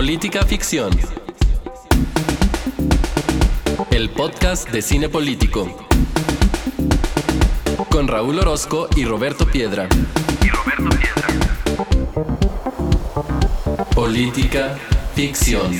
Política Ficción. El podcast de cine político. Con Raúl Orozco y Roberto Piedra. Y Roberto Piedra. Política Ficción.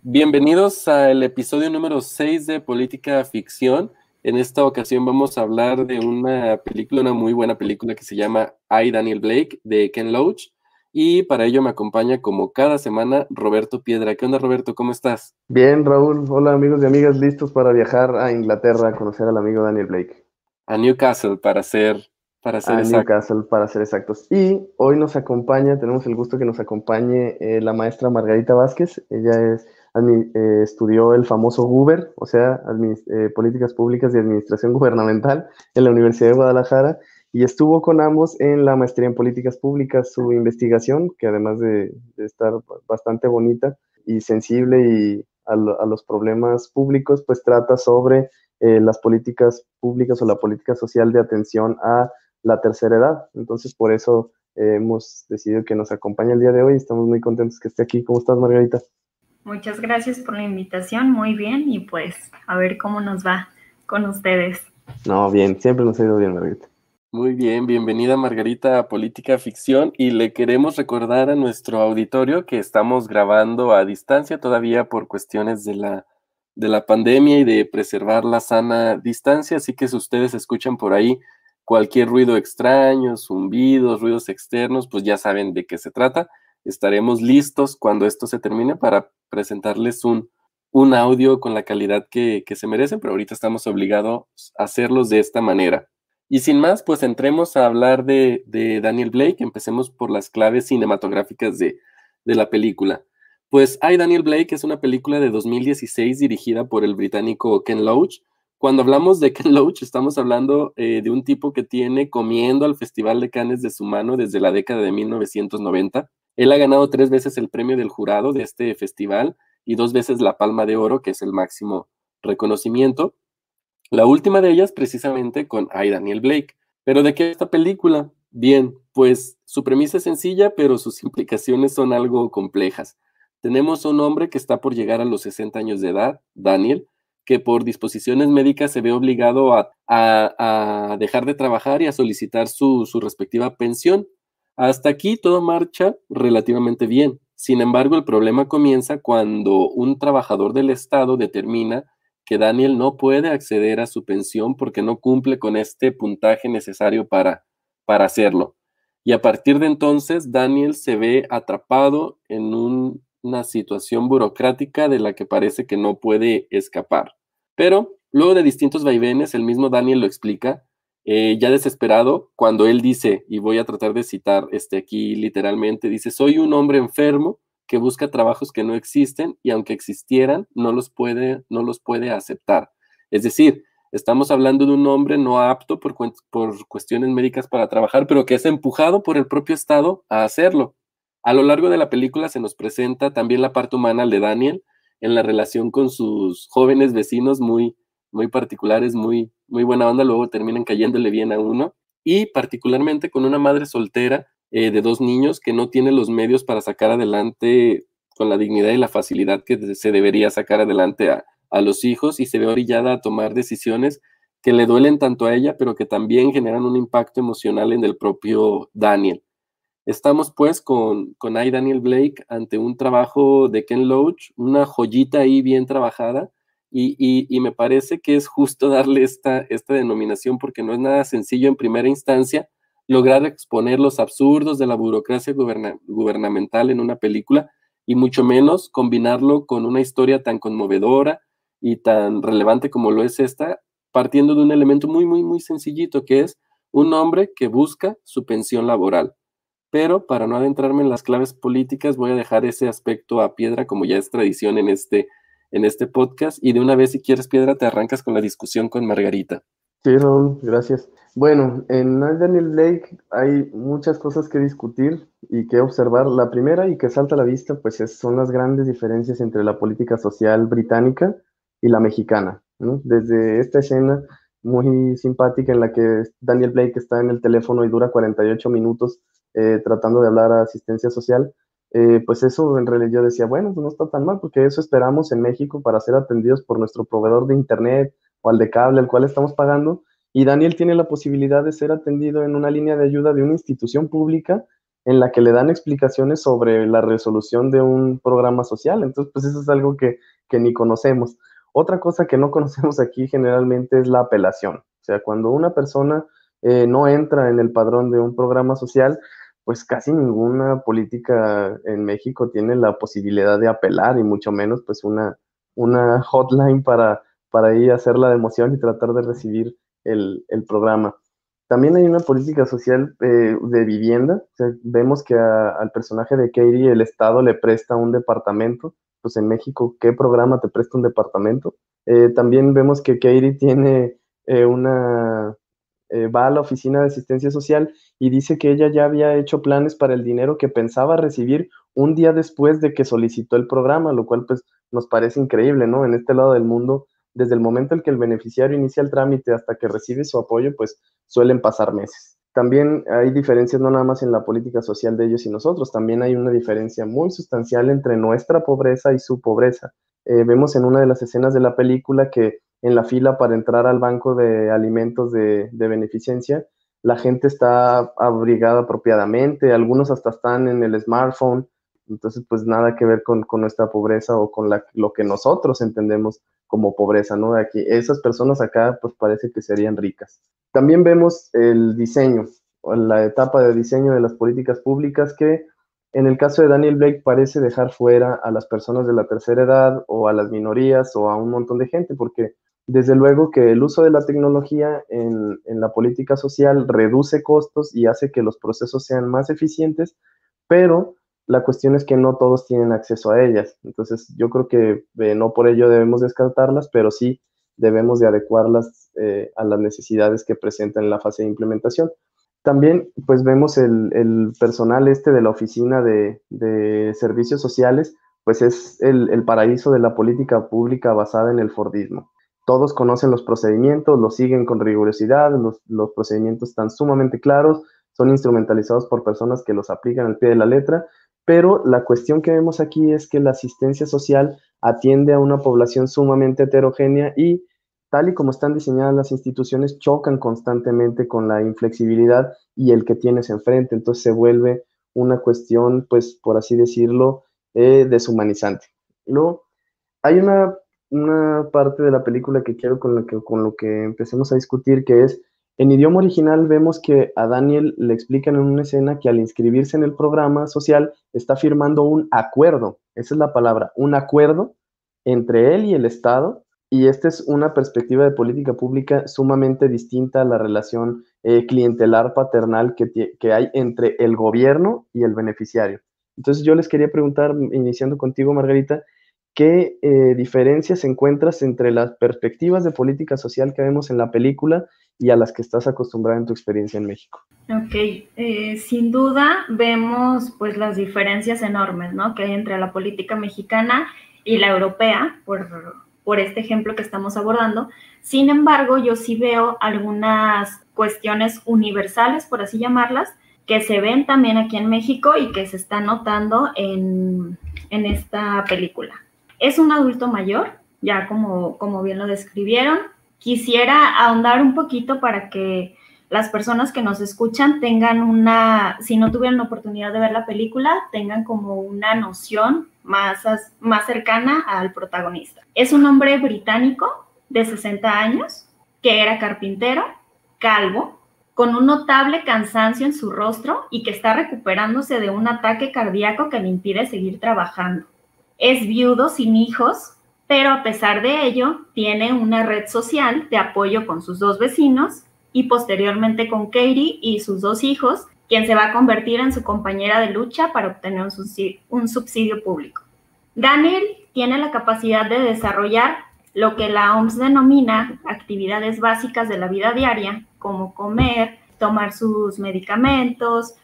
Bienvenidos al episodio número 6 de Política Ficción. En esta ocasión vamos a hablar de una película, una muy buena película que se llama I, Daniel Blake, de Ken Loach. Y para ello me acompaña como cada semana Roberto Piedra. ¿Qué onda Roberto? ¿Cómo estás? Bien, Raúl. Hola amigos y amigas, listos para viajar a Inglaterra a conocer al amigo Daniel Blake. A Newcastle, para ser, para ser a Newcastle, para ser exactos. Y hoy nos acompaña, tenemos el gusto que nos acompañe eh, la maestra Margarita Vázquez. Ella es eh, estudió el famoso GUBER, o sea, eh, Políticas Públicas y Administración Gubernamental en la Universidad de Guadalajara, y estuvo con ambos en la maestría en Políticas Públicas. Su investigación, que además de, estar bastante bonita y sensible y a, los problemas públicos, pues trata sobre eh, las políticas públicas o la política social de atención a la tercera edad. Entonces, por eso hemos decidido que nos acompañe el día de hoy. Estamos muy contentos que esté aquí. ¿Cómo estás, Margarita? Muchas gracias por la invitación, muy bien, y pues a ver cómo nos va con ustedes. No, bien, siempre nos ha ido bien, Margarita. Muy bien, bienvenida Margarita a Política Ficción y le queremos recordar a nuestro auditorio que estamos grabando a distancia todavía por cuestiones de la, de la pandemia y de preservar la sana distancia, así que si ustedes escuchan por ahí cualquier ruido extraño, zumbidos, ruidos externos, pues ya saben de qué se trata estaremos listos cuando esto se termine para presentarles un, un audio con la calidad que, se merecen, pero ahorita estamos obligados a hacerlos de esta manera. Y sin más, pues entremos a hablar de, Daniel Blake. Empecemos por las claves cinematográficas de, la película. Pues I, Daniel Blake es una película de 2016 dirigida por el británico Ken Loach. Cuando hablamos de Ken Loach, estamos hablando eh, de un tipo que tiene comiendo al Festival de Cannes de su mano desde la década de 1990. Él ha ganado tres veces el premio del jurado de este festival y dos veces la Palma de Oro, que es el máximo reconocimiento. La última de ellas precisamente con I, Daniel Blake. ¿Pero de qué esta película? Bien, pues su premisa es sencilla, pero sus implicaciones son algo complejas. Tenemos un hombre que está por llegar a los 60 años de edad, Daniel, que por disposiciones médicas se ve obligado a, dejar de trabajar y a solicitar su respectiva pensión. Hasta aquí todo marcha relativamente bien. Sin embargo, el problema comienza cuando un trabajador del Estado determina que Daniel no puede acceder a su pensión porque no cumple con este puntaje necesario para, para hacerlo. Y a partir de entonces, Daniel se ve atrapado en una situación burocrática de la que parece que no puede escapar. Pero luego de distintos vaivenes, el mismo Daniel lo explica, eh, ya desesperado, cuando él dice, y voy a tratar de citar este aquí literalmente, dice, soy un hombre enfermo que busca trabajos que no existen y aunque existieran, no los puede, no los puede aceptar. Es decir, estamos hablando de un hombre no apto por, por cuestiones médicas para trabajar, pero que es empujado por el propio Estado a hacerlo. A lo largo de la película se nos presenta también la parte humana de Daniel en la relación con sus jóvenes vecinos muy, muy particulares, muy, muy buena onda, luego terminan cayéndole bien a uno. Y particularmente con una madre soltera eh, de dos niños que no tiene los medios para sacar adelante con la dignidad y la facilidad que se debería sacar adelante a, a los hijos y se ve orillada a tomar decisiones que le duelen tanto a ella, pero que también generan un impacto emocional en el propio Daniel. Estamos pues con, con I. Daniel Blake ante un trabajo de Ken Loach, una joyita ahí bien trabajada, y, me parece que es justo darle esta, denominación porque no es nada sencillo en primera instancia lograr exponer los absurdos de la burocracia gubernamental en una película y mucho menos combinarlo con una historia tan conmovedora y tan relevante como lo es esta, partiendo de un elemento muy, muy, muy sencillito que es un hombre que busca su pensión laboral. Pero para no adentrarme en las claves políticas, voy a dejar ese aspecto a piedra como ya es tradición en este en este podcast. Y de una vez, si quieres, Piedra, te arrancas con la discusión con Margarita. Sí, Raúl, gracias. Bueno, en Daniel Blake hay muchas cosas que discutir y que observar. La primera y que salta a la vista, pues son las grandes diferencias entre la política social británica y la mexicana. Desde esta escena muy simpática en la que Daniel Blake está en el teléfono y dura 48 minutos eh, tratando de hablar a asistencia social, eh, pues eso en realidad yo decía, bueno, pues no está tan mal, porque eso esperamos en México para ser atendidos por nuestro proveedor de Internet o al de cable al cual estamos pagando, y Daniel tiene la posibilidad de ser atendido en una línea de ayuda de una institución pública en la que le dan explicaciones sobre la resolución de un programa social. Entonces, pues eso es algo que, que ni conocemos. Otra cosa que no conocemos aquí generalmente es la apelación. O sea, cuando una persona eh, no entra en el padrón de un programa social, pues casi ninguna política en México tiene la posibilidad de apelar y mucho menos pues una, una hotline para, para ir a hacer la democión y tratar de recibir el, programa. También hay una política social eh, de vivienda. vemos que al personaje de Katie el Estado le presta un departamento. Pues en México, ¿qué programa te presta un departamento? Eh, también vemos que Katie tiene eh, una, va a la oficina de asistencia social y dice que ella ya había hecho planes para el dinero que pensaba recibir un día después de que solicitó el programa, lo cual pues nos parece increíble, ¿no? En este lado del mundo desde el momento en que el beneficiario inicia el trámite hasta que recibe su apoyo, pues suelen pasar meses. También hay diferencias no nada más en la política social de ellos y nosotros, también hay una diferencia muy sustancial entre nuestra pobreza y su pobreza. Eh, vemos en una de las escenas de la película que en la fila para entrar al banco de alimentos de, beneficencia, la gente está abrigada apropiadamente, algunos hasta están en el smartphone, entonces pues nada que ver con, nuestra pobreza o con lo que nosotros entendemos como pobreza, ¿no? Aquí, esas personas acá, pues parece que serían ricas. También vemos el diseño, la etapa de diseño de las políticas públicas que en el caso de Daniel Blake parece dejar fuera a las personas de la tercera edad o a las minorías o a un montón de gente, porque desde luego que el uso de la tecnología en, en la política social reduce costos y hace que los procesos sean más eficientes, pero la cuestión es que no todos tienen acceso a ellas. Entonces, yo creo que eh, no por ello debemos descartarlas, pero sí debemos de adecuarlas eh, a las necesidades que presentan en la fase de implementación. También, pues vemos el, personal este de la Oficina de, Servicios Sociales, pues es el, paraíso de la política pública basada en el Fordismo. Todos conocen los procedimientos, los siguen con rigurosidad, los, procedimientos están sumamente claros, son instrumentalizados por personas que los aplican al pie de la letra pero la cuestión que vemos aquí es que la asistencia social atiende a una población sumamente heterogénea y tal y como están diseñadas las instituciones, chocan constantemente con la inflexibilidad y el que tienes enfrente. Entonces se vuelve una cuestión, pues, por así decirlo, eh, deshumanizante. Luego, hay una, una, parte de la película que quiero con lo que, con lo que empecemos a discutir, que es en idioma original vemos que a Daniel le explican en una escena que al inscribirse en el programa social está firmando un acuerdo, esa es la palabra, un acuerdo entre él y el Estado, y esta es una perspectiva de política pública sumamente distinta a la relación eh, clientelar paternal que, que hay entre el gobierno y el beneficiario. Entonces yo les quería preguntar, iniciando contigo, Margarita, ¿qué eh, diferencias encuentras entre las perspectivas de política social que vemos en la película y a las que estás acostumbrada en tu experiencia en México. Ok, eh, sin duda vemos pues las diferencias enormes, ¿no? Que hay entre la política mexicana y la europea, por, por este ejemplo que estamos abordando. Sin embargo, yo sí veo algunas cuestiones universales, por así llamarlas, que se ven también aquí en México y que se están notando en, en esta película. Es un adulto mayor, ya como, como bien lo describieron, quisiera ahondar un poquito para que las personas que nos escuchan tengan una, si no tuvieron la oportunidad de ver la película, tengan como una noción más, más cercana al protagonista. Es un hombre británico de 60 años que era carpintero, calvo, con un notable cansancio en su rostro y que está recuperándose de un ataque cardíaco que le impide seguir trabajando. Es viudo sin hijos pero a pesar de ello tiene una red social de apoyo con sus dos vecinos y posteriormente con Katie y sus dos hijos, quien se va a convertir en su compañera de lucha para obtener un subsidio, público. Daniel tiene la capacidad de desarrollar lo que la OMS denomina actividades básicas de la vida diaria, como comer, tomar sus medicamentos,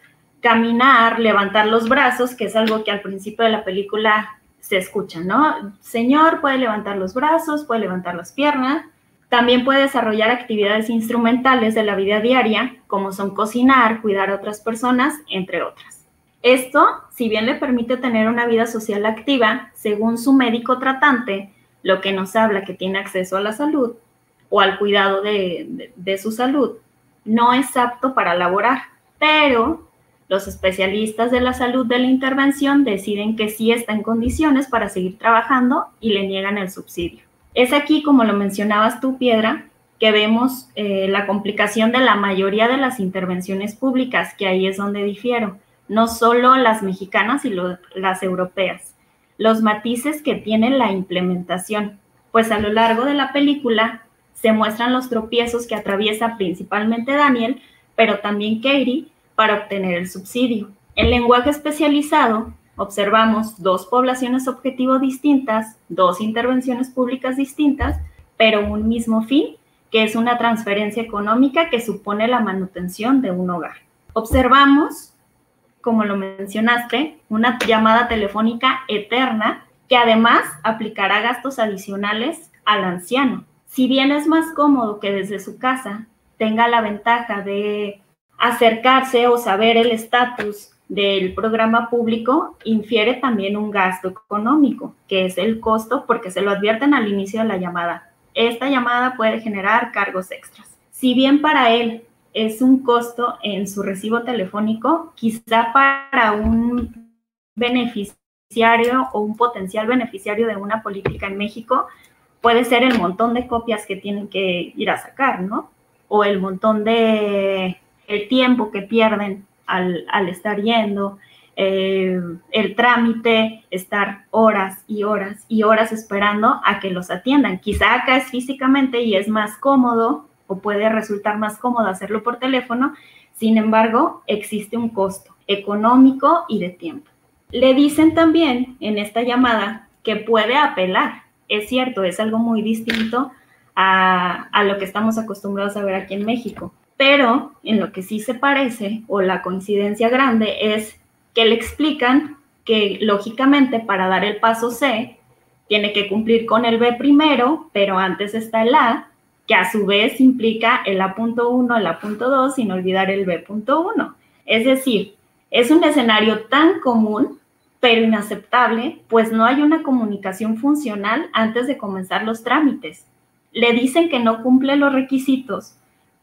caminar, levantar los brazos, que es algo que al principio de la película se escucha, ¿no? Señor puede levantar los brazos, puede levantar las piernas, También puede desarrollar actividades instrumentales de la vida diaria, como son cocinar, cuidar a otras personas, entre otras. Esto, si bien le permite tener una vida social activa, según su médico tratante, lo que nos habla que tiene acceso a la salud o al cuidado de, su salud, no es apto para laborar, pero los especialistas de la salud de la intervención deciden que sí está en condiciones para seguir trabajando y le niegan el subsidio. Es aquí, como lo mencionabas tú, Piedra, que vemos eh, la complicación de la mayoría de las intervenciones públicas, que ahí es donde difiero, no solo las mexicanas y las europeas, los matices que tiene la implementación, pues a lo largo de la película se muestran los tropiezos que atraviesa principalmente Daniel, pero también Katie, para obtener el subsidio. El lenguaje especializado observamos dos poblaciones objetivo distintas, dos intervenciones públicas distintas, pero un mismo fin, que es una transferencia económica que supone la manutención de un hogar. Observamos, como lo mencionaste, una llamada telefónica eterna que además aplicará gastos adicionales al anciano. Si bien es más cómodo que desde su casa tenga la ventaja de acercarse o saber el estatus del programa público infiere también un gasto económico, que es el costo porque se lo advierten al inicio de la llamada. Esta llamada puede generar cargos extras. Si bien para él es un costo en su recibo telefónico, quizá para un beneficiario o un potencial beneficiario de una política en México puede ser el montón de copias que tienen que ir a sacar, ¿no? O el montón de el tiempo que pierden al, estar yendo, eh, el trámite, estar horas y horas y horas esperando a que los atiendan. Quizá acá es físicamente y es más cómodo o puede resultar más cómodo hacerlo por teléfono, sin embargo, existe un costo económico y de tiempo. Le dicen también en esta llamada que puede apelar. Es cierto, es algo muy distinto a, a lo que estamos acostumbrados a ver aquí en México. Pero en lo que sí se parece, o la coincidencia grande, es que le explican que lógicamente para dar el paso C tiene que cumplir con el B primero, pero antes está el A, que a su vez implica el A.1, el A.2, sin olvidar el B.1. Es decir, es un escenario tan común, pero inaceptable, pues no hay una comunicación funcional antes de comenzar los trámites. Le dicen que no cumple los requisitos,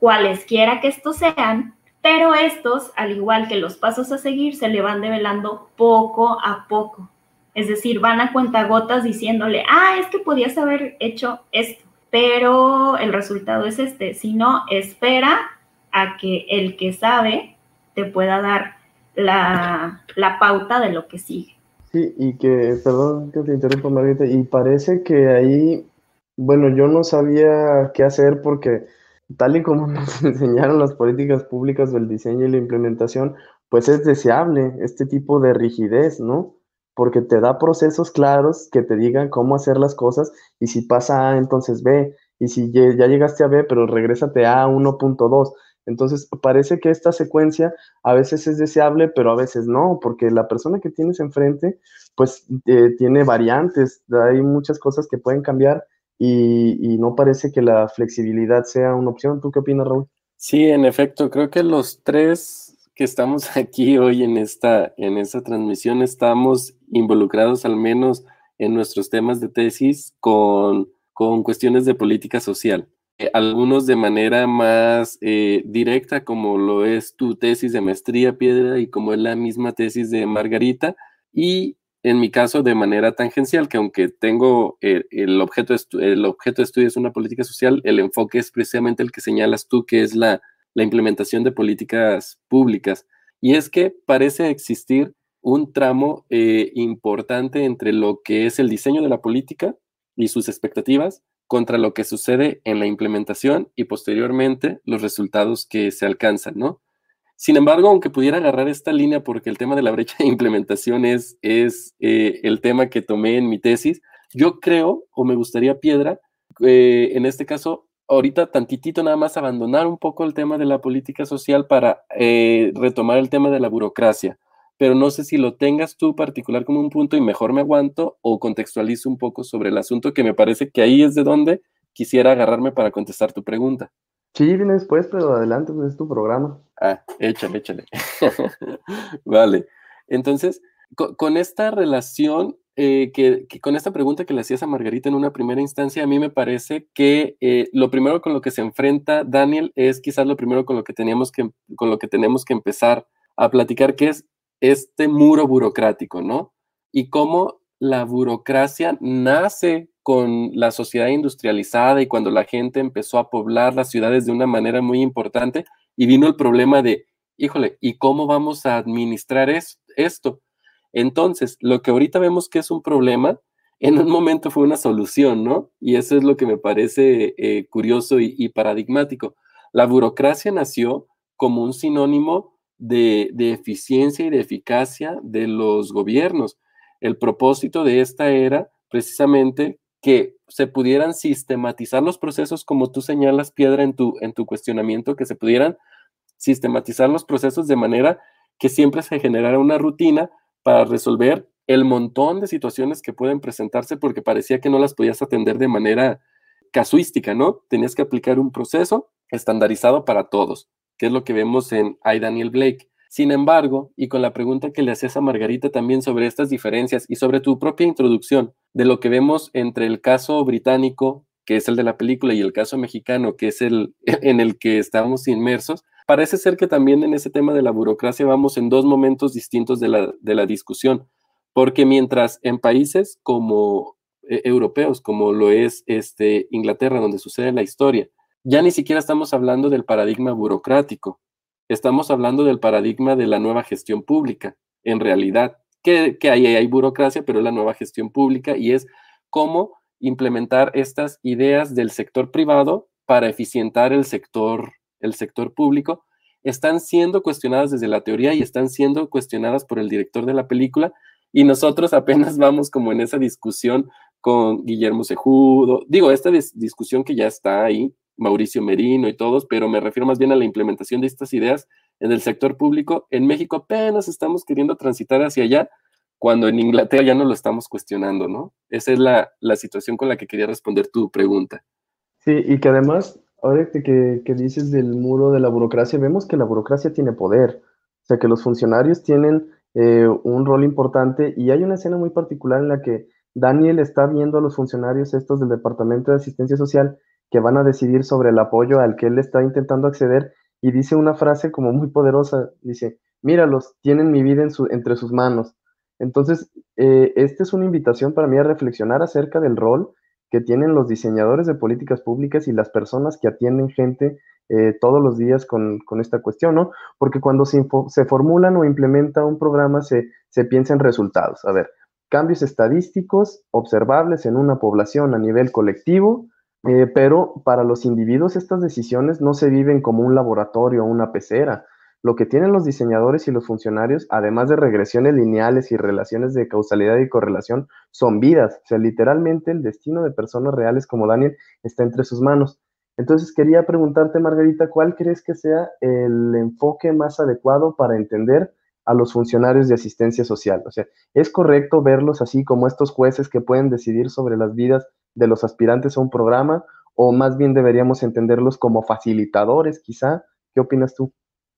cualesquiera que estos sean, pero estos, al igual que los pasos a seguir, se le van develando poco a poco. Es decir, van a cuentagotas diciéndole, ah, es que podías haber hecho esto, pero el resultado es este. Si no, espera a que el que sabe te pueda dar la, la pauta de lo que sigue. Sí, y que, perdón que te interrumpa, Margarita, y parece que ahí, bueno, yo no sabía qué hacer porque tal y como nos enseñaron las políticas públicas del diseño y la implementación, pues es deseable este tipo de rigidez, ¿no? Porque te da procesos claros que te digan cómo hacer las cosas y si pasa A, entonces B, y si ya llegaste a B, pero regrésate a 1.2. Entonces, parece que esta secuencia a veces es deseable, pero a veces no, porque la persona que tienes enfrente, pues eh, tiene variantes, hay muchas cosas que pueden cambiar y, no parece que la flexibilidad sea una opción. ¿Tú qué opinas, Raúl? Sí, en efecto, creo que los tres que estamos aquí hoy en esta, en esta transmisión estamos involucrados al menos en nuestros temas de tesis con, con cuestiones de política social. Eh, algunos de manera más eh, directa, como lo es tu tesis de maestría, Piedra, y como es la misma tesis de Margarita, y en mi caso de manera tangencial, que aunque tengo eh, el, objeto de el objeto de estudio es una política social, el enfoque es precisamente el que señalas tú, que es la, implementación de políticas públicas. Y es que parece existir un tramo eh, importante entre lo que es el diseño de la política y sus expectativas contra lo que sucede en la implementación y posteriormente los resultados que se alcanzan, ¿no? Sin embargo, aunque pudiera agarrar esta línea porque el tema de la brecha de implementación es, eh, el tema que tomé en mi tesis, yo creo, o me gustaría, Piedra, eh, en este caso, ahorita tantitito nada más abandonar un poco el tema de la política social para eh, retomar el tema de la burocracia. Pero no sé si lo tengas tú particular como un punto y mejor me aguanto o contextualizo un poco sobre el asunto que me parece que ahí es de donde quisiera agarrarme para contestar tu pregunta. Sí, viene después, pero adelante, es tu programa. Ah, échale, vale. Entonces, con, esta relación, eh, que, con esta pregunta que le hacías a Margarita en una primera instancia, a mí me parece que eh, lo primero con lo que se enfrenta Daniel es quizás lo primero con lo que teníamos que, con lo que tenemos que empezar a platicar, que es este muro burocrático, ¿no? Y cómo la burocracia nace con la sociedad industrializada y cuando la gente empezó a poblar las ciudades de una manera muy importante y vino el problema de, híjole, ¿y cómo vamos a administrar esto? Entonces, lo que ahorita vemos que es un problema, en un momento fue una solución, ¿no? Y eso es lo que me parece eh, curioso y, paradigmático. La burocracia nació como un sinónimo de, de eficiencia y de eficacia de los gobiernos. El propósito de esta era precisamente que se pudieran sistematizar los procesos, como tú señalas, Piedra, en tu, en tu cuestionamiento, que se pudieran sistematizar los procesos de manera que siempre se generara una rutina para resolver el montón de situaciones que pueden presentarse porque parecía que no las podías atender de manera casuística, ¿no? Tenías que aplicar un proceso estandarizado para todos, que es lo que vemos en I. Daniel Blake. Sin embargo, y con la pregunta que le hacías a Margarita también sobre estas diferencias y sobre tu propia introducción de lo que vemos entre el caso británico, que es el de la película, y el caso mexicano, que es el en el que estamos inmersos, Parece ser que también en ese tema de la burocracia vamos en dos momentos distintos de la, discusión, porque mientras en países como eh, europeos, como lo es este, Inglaterra, donde sucede la historia, ya ni siquiera estamos hablando del paradigma burocrático, estamos hablando del paradigma de la nueva gestión pública, en realidad, que, ahí hay burocracia, pero la nueva gestión pública y es cómo implementar estas ideas del sector privado para eficientar el sector el sector público, están siendo cuestionadas desde la teoría y están siendo cuestionadas por el director de la película y nosotros apenas vamos como en esa discusión con Guillermo Sejudo, digo, esta discusión que ya está ahí, Mauricio Merino y todos, pero me refiero más bien a la implementación de estas ideas en el sector público. En México apenas estamos queriendo transitar hacia allá, cuando en Inglaterra ya no lo estamos cuestionando, ¿no? Esa es la, la situación con la que quería responder tu pregunta. Sí, y que además ahora que, que, dices del muro de la burocracia, vemos que la burocracia tiene poder, o sea, que los funcionarios tienen eh, un rol importante y hay una escena muy particular en la que Daniel está viendo a los funcionarios estos del Departamento de Asistencia Social que van a decidir sobre el apoyo al que él está intentando acceder y dice una frase como muy poderosa, dice, míralos, tienen mi vida entre sus manos. Entonces, eh, esta es una invitación para mí a reflexionar acerca del rol que tienen los diseñadores de políticas públicas y las personas que atienden gente eh, todos los días con, esta cuestión, ¿no? Porque cuando se, se formulan o implementa un programa, se, se, piensa en resultados. A ver, cambios estadísticos observables en una población a nivel colectivo, eh, pero para los individuos estas decisiones no se viven como un laboratorio o una pecera, lo que tienen los diseñadores y los funcionarios, además de regresiones lineales y relaciones de causalidad y correlación, son vidas. O sea, literalmente el destino de personas reales como Daniel está entre sus manos. Entonces quería preguntarte, Margarita, ¿cuál crees que sea el enfoque más adecuado para entender a los funcionarios de asistencia social? O sea, ¿es correcto verlos así como estos jueces que pueden decidir sobre las vidas de los aspirantes a un programa? ¿O más bien deberíamos entenderlos como facilitadores, quizá? ¿Qué opinas tú?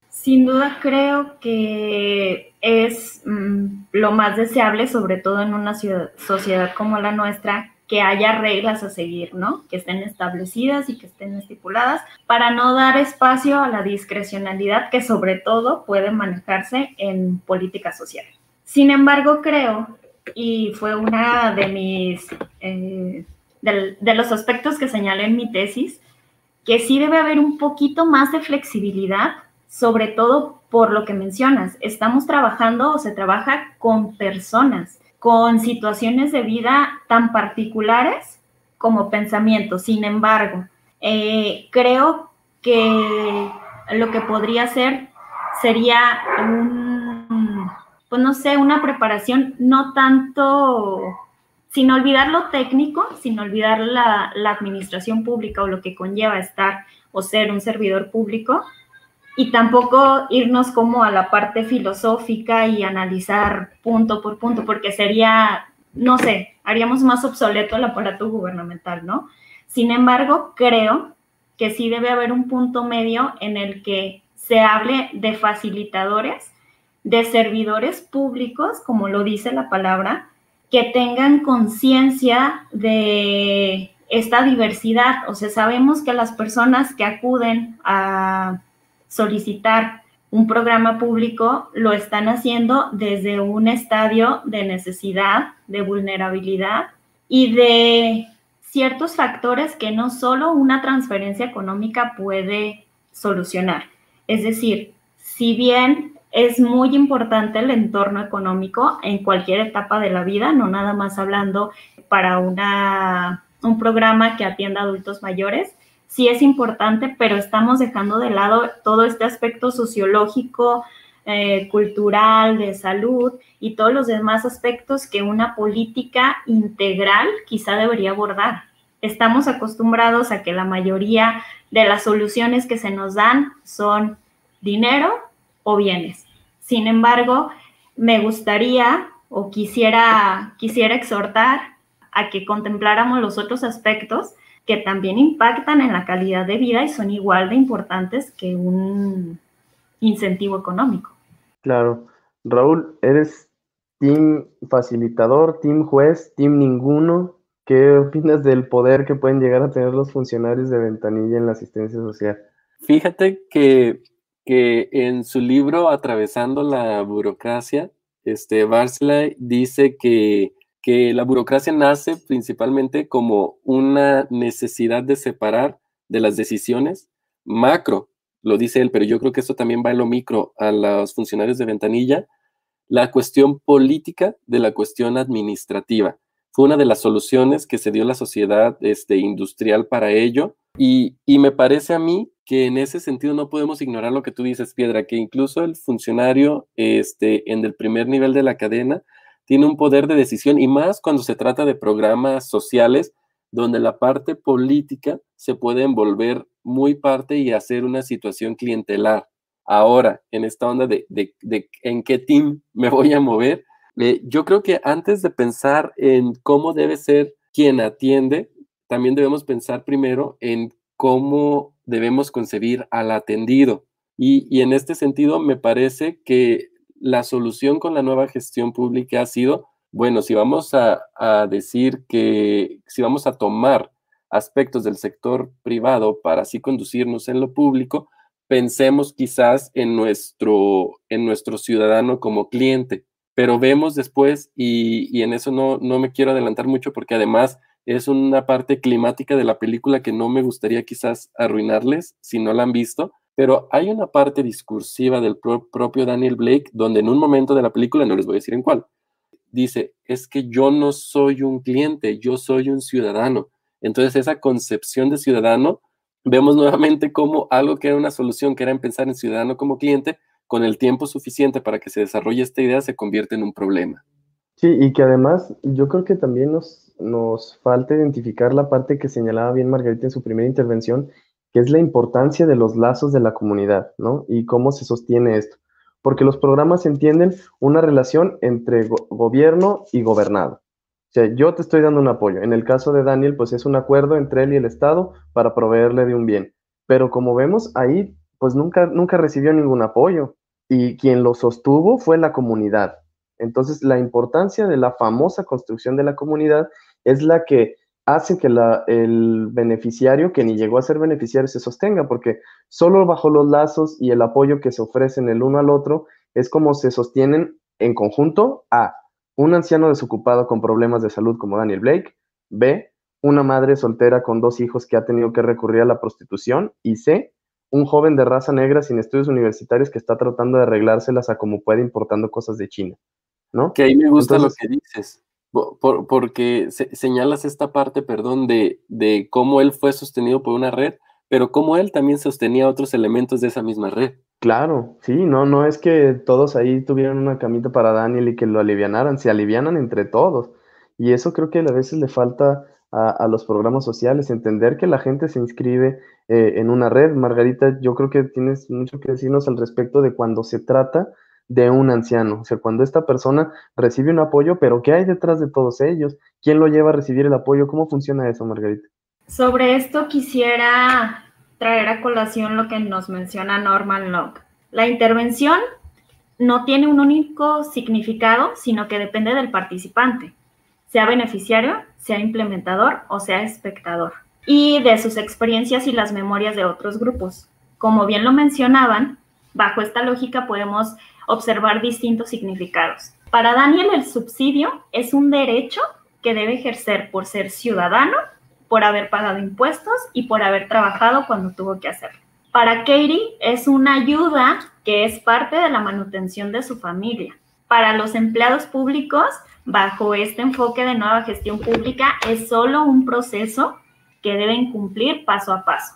Sin duda creo que es mm, lo más deseable, sobre todo en una sociedad como la nuestra, que haya reglas a seguir, ¿no? Que estén establecidas y que estén estipuladas para no dar espacio a la discrecionalidad que sobre todo puede manejarse en política social. Sin embargo, creo, y fue una de mis, eh, de los aspectos que señalé en mi tesis, que sí debe haber un poquito más de flexibilidad sobre todo por lo que mencionas, estamos trabajando o se trabaja con personas, con situaciones de vida tan particulares como pensamientos. Sin embargo, eh, creo que lo que podría ser sería un, pues no sé, una preparación no tanto, sin olvidar lo técnico, sin olvidar la, administración pública o lo que conlleva estar o ser un servidor público, y tampoco irnos como a la parte filosófica y analizar punto por punto, porque sería, no sé, haríamos más obsoleto el aparato gubernamental, ¿no? Sin embargo, creo que sí debe haber un punto medio en el que se hable de facilitadores, de servidores públicos, como lo dice la palabra, que tengan conciencia de esta diversidad. O sea, sabemos que las personas que acuden a solicitar un programa público lo están haciendo desde un estadio de necesidad, de vulnerabilidad y de ciertos factores que no solo una transferencia económica puede solucionar. Es decir, si bien es muy importante el entorno económico en cualquier etapa de la vida, no nada más hablando para una, un programa que atienda a adultos mayores, sí es importante, pero estamos dejando de lado todo este aspecto sociológico, eh, cultural, de salud y todos los demás aspectos que una política integral quizá debería abordar. Estamos acostumbrados a que la mayoría de las soluciones que se nos dan son dinero o bienes. Sin embargo, me gustaría o quisiera, quisiera exhortar a que contempláramos los otros aspectos que también impactan en la calidad de vida y son igual de importantes que un incentivo económico. Claro. Raúl, ¿eres team facilitador, team juez, team ninguno? ¿Qué opinas del poder que pueden llegar a tener los funcionarios de ventanilla en la asistencia social? Fíjate que que en su libro Atravesando la burocracia, este, Barsley dice que, que la burocracia nace principalmente como una necesidad de separar de las decisiones macro, lo dice él, pero yo creo que esto también va en lo micro a los funcionarios de ventanilla, la cuestión política de la cuestión administrativa. Fue una de las soluciones que se dio la sociedad este, industrial para ello y, me parece a mí que en ese sentido no podemos ignorar lo que tú dices, Piedra, que incluso el funcionario este, en el primer nivel de la cadena tiene un poder de decisión y más cuando se trata de programas sociales donde la parte política se puede envolver muy parte y hacer una situación clientelar. Ahora, en esta onda de, en qué team me voy a mover, eh, yo creo que antes de pensar en cómo debe ser quien atiende, también debemos pensar primero en cómo debemos concebir al atendido. Y, en este sentido, me parece que la solución con la nueva gestión pública ha sido, bueno, si vamos a, decir que, si vamos a tomar aspectos del sector privado para así conducirnos en lo público, pensemos quizás en nuestro, en nuestro ciudadano como cliente, pero vemos después, y, y en eso no, no me quiero adelantar mucho porque además es una parte climática de la película que no me gustaría quizás arruinarles si no la han visto, pero hay una parte discursiva del propio Daniel Blake donde en un momento de la película, no les voy a decir en cuál, dice, es que yo no soy un cliente, yo soy un ciudadano. Entonces esa concepción de ciudadano, vemos nuevamente como algo que era una solución, que era empezar en ciudadano como cliente, con el tiempo suficiente para que se desarrolle esta idea, se convierte en un problema. Sí, y que además yo creo que también nos, nos falta identificar la parte que señalaba bien Margarita en su primera intervención, que es la importancia de los lazos de la comunidad, ¿no? Y cómo se sostiene esto. Porque los programas entienden una relación entre gobierno y gobernado. O sea, yo te estoy dando un apoyo. En el caso de Daniel, pues es un acuerdo entre él y el Estado para proveerle de un bien. Pero como vemos, ahí pues nunca, nunca recibió ningún apoyo. Y quien lo sostuvo fue la comunidad. Entonces, la importancia de la famosa construcción de la comunidad es la que hace que el beneficiario, que ni llegó a ser beneficiario, se sostenga, porque solo bajo los lazos y el apoyo que se ofrecen el uno al otro es como se sostienen en conjunto a un anciano desocupado con problemas de salud como Daniel Blake, B, una madre soltera con dos hijos que ha tenido que recurrir a la prostitución, y C, un joven de raza negra sin estudios universitarios que está tratando de arreglárselas a como puede importando cosas de China. Que ahí me gusta lo que dices, porque señalas esta parte, perdón, de, de cómo él fue sostenido por una red, pero cómo él también sostenía otros elementos de esa misma red. Claro, sí, no, no es que todos ahí tuvieran una camita para Daniel y que lo alivianaran, se alivianan entre todos. Y eso creo que a veces le falta a, los programas sociales, entender que la gente se inscribe eh, en una red. Margarita, yo creo que tienes mucho que decirnos al respecto de cuando se trata de un anciano. O sea, cuando esta persona recibe un apoyo, pero ¿qué hay detrás de todos ellos? ¿Quién lo lleva a recibir el apoyo? ¿Cómo funciona eso, Margarita? Sobre esto quisiera traer a colación lo que nos menciona Norman Locke. La intervención no tiene un único significado, sino que depende del participante, sea beneficiario, sea implementador o sea espectador, y de sus experiencias y las memorias de otros grupos. Como bien lo mencionaban, bajo esta lógica podemos observar distintos significados. Para Daniel el subsidio es un derecho que debe ejercer por ser ciudadano, por haber pagado impuestos y por haber trabajado cuando tuvo que hacerlo. Para Katie es una ayuda que es parte de la manutención de su familia. Para los empleados públicos, bajo este enfoque de nueva gestión pública, es solo un proceso que deben cumplir paso a paso.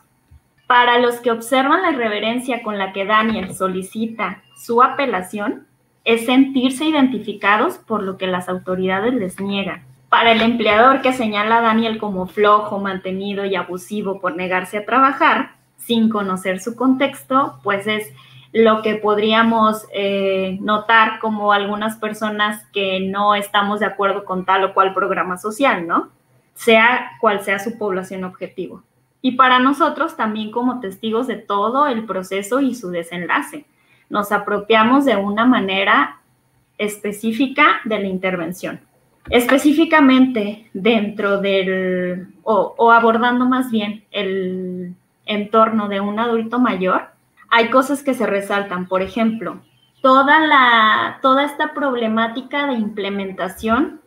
Para los que observan la irreverencia con la que Daniel solicita su apelación, es sentirse identificados por lo que las autoridades les niegan. Para el empleador que señala a Daniel como flojo, mantenido y abusivo por negarse a trabajar, sin conocer su contexto, pues es lo que podríamos eh, notar como algunas personas que no estamos de acuerdo con tal o cual programa social, ¿no? Sea cual sea su población objetivo. Y para nosotros también como testigos de todo el proceso y su desenlace nos apropiamos de una manera específica de la intervención. Específicamente dentro del, o, abordando más bien el entorno de un adulto mayor, hay cosas que se resaltan. Por ejemplo, toda, la, toda esta problemática de implementación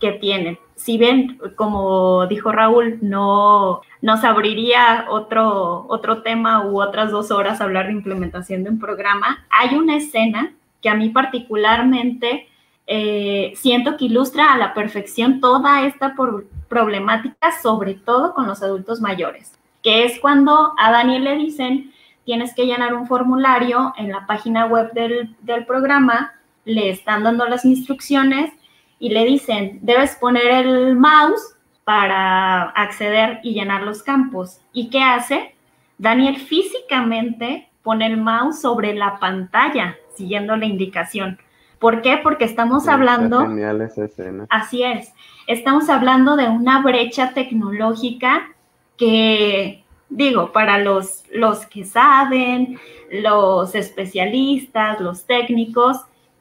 que tienen. Si bien, como dijo Raúl, no nos abriría otro, otro tema u otras dos horas hablar de implementación de un programa, hay una escena que a mí particularmente eh, siento que ilustra a la perfección toda esta problemática, sobre todo con los adultos mayores, que es cuando a Daniel le dicen, tienes que llenar un formulario en la página web del, del programa, le están dando las instrucciones y le dicen, debes poner el mouse para acceder y llenar los campos. ¿Y qué hace? Daniel físicamente pone el mouse sobre la pantalla, siguiendo la indicación. ¿Por qué? Porque estamos hablando... Genial esa escena. Así es. Estamos hablando de una brecha tecnológica que, digo, para los, los que saben, los especialistas, los técnicos,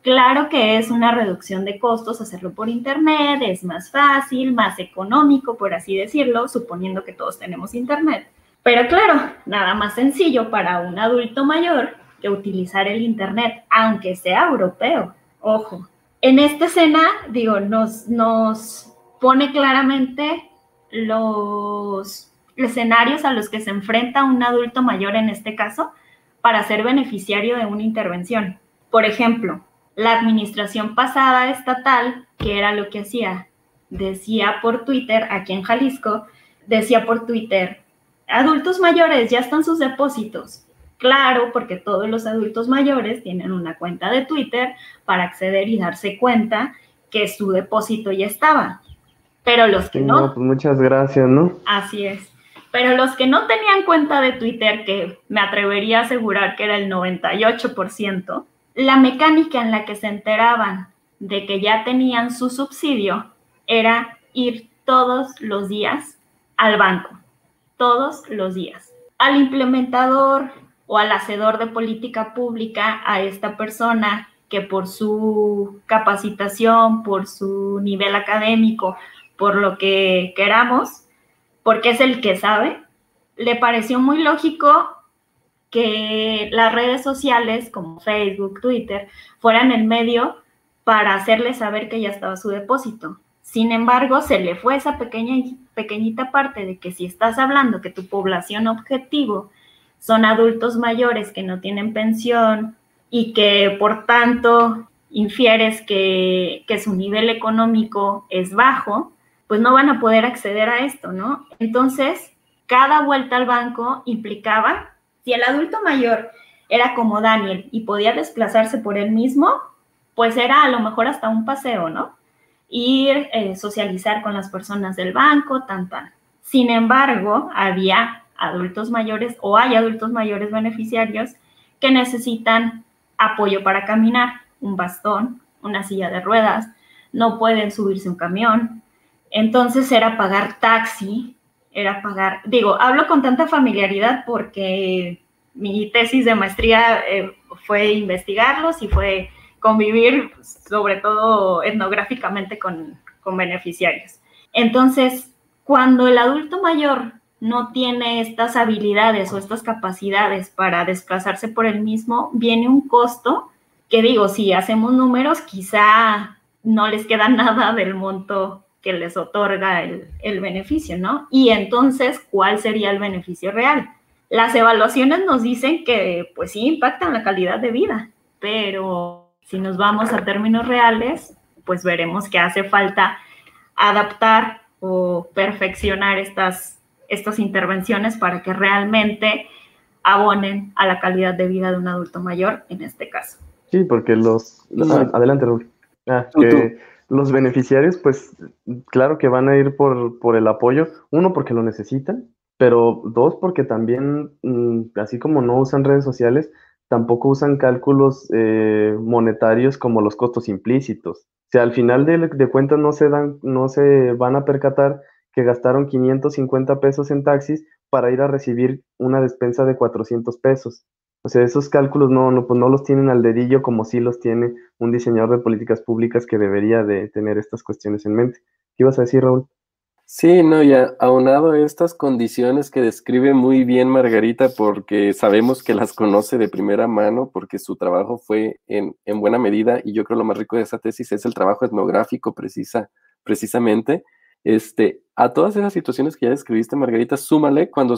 Claro que es una reducción de costos hacerlo por Internet, es más fácil, más económico, por así decirlo, suponiendo que todos tenemos Internet. Pero claro, nada más sencillo para un adulto mayor que utilizar el Internet, aunque sea europeo. Ojo, en esta escena, digo, nos, nos pone claramente los escenarios a los que se enfrenta un adulto mayor en este caso para ser beneficiario de una intervención. Por ejemplo, la administración pasada estatal, que era lo que hacía, decía por Twitter, aquí en Jalisco, decía por Twitter, adultos mayores, ya están sus depósitos. Claro, porque todos los adultos mayores tienen una cuenta de Twitter para acceder y darse cuenta que su depósito ya estaba. Pero los que no... pues muchas gracias, ¿no? Así es. Pero los que no tenían cuenta de Twitter, que me atrevería a asegurar que era el 98%, la mecánica en la que se enteraban de que ya tenían su subsidio era ir todos los días al banco, todos los días. Al implementador o al hacedor de política pública, a esta persona que por su capacitación, por su nivel académico, por lo que queramos, porque es el que sabe, le pareció muy lógico que las redes sociales como Facebook, Twitter, fueran el medio para hacerle saber que ya estaba su depósito. Sin embargo, se le fue esa pequeña, pequeñita parte de que si estás hablando que tu población objetivo son adultos mayores que no tienen pensión y que por tanto infieres que, que su nivel económico es bajo, pues no van a poder acceder a esto, ¿no? Entonces, cada vuelta al banco implicaba si el adulto mayor era como Daniel y podía desplazarse por él mismo, pues era a lo mejor hasta un paseo, ¿no? Ir, eh, socializar con las personas del banco, tan, tan. Sin embargo, había adultos mayores o hay adultos mayores beneficiarios que necesitan apoyo para caminar, un bastón, una silla de ruedas, no pueden subirse un camión. Entonces era pagar taxi era pagar, digo, hablo con tanta familiaridad porque mi tesis de maestría eh, fue investigarlos y fue convivir sobre todo etnográficamente con, con beneficiarios. Entonces, cuando el adulto mayor no tiene estas habilidades o estas capacidades para desplazarse por el mismo, viene un costo que digo, si hacemos números, quizá no les queda nada del monto que les otorga el, el, beneficio, ¿no? Y entonces, ¿cuál sería el beneficio real? Las evaluaciones nos dicen que, pues sí, impactan la calidad de vida, pero si nos vamos a términos reales, pues veremos que hace falta adaptar o perfeccionar estas, estas intervenciones para que realmente abonen a la calidad de vida de un adulto mayor en este caso. Sí, porque los... adelante, Raúl. Ah, los beneficiarios, pues claro que van a ir por, por, el apoyo, uno porque lo necesitan, pero dos porque también, mm, así como no usan redes sociales, tampoco usan cálculos eh, monetarios como los costos implícitos. O sea, al final de, de, cuentas no se, dan, no se van a percatar que gastaron 550 pesos en taxis para ir a recibir una despensa de 400 pesos. O sea, esos cálculos no, no, pues no los tienen al dedillo como sí los tiene un diseñador de políticas públicas que debería de tener estas cuestiones en mente. ¿Qué ibas a decir, Raúl? Sí, no, ya aunado a estas condiciones que describe muy bien Margarita, porque sabemos que las conoce de primera mano, porque su trabajo fue en, en buena medida, y yo creo lo más rico de esa tesis es el trabajo etnográfico precisa, precisamente. Este, a todas esas situaciones que ya describiste, Margarita, súmale cuando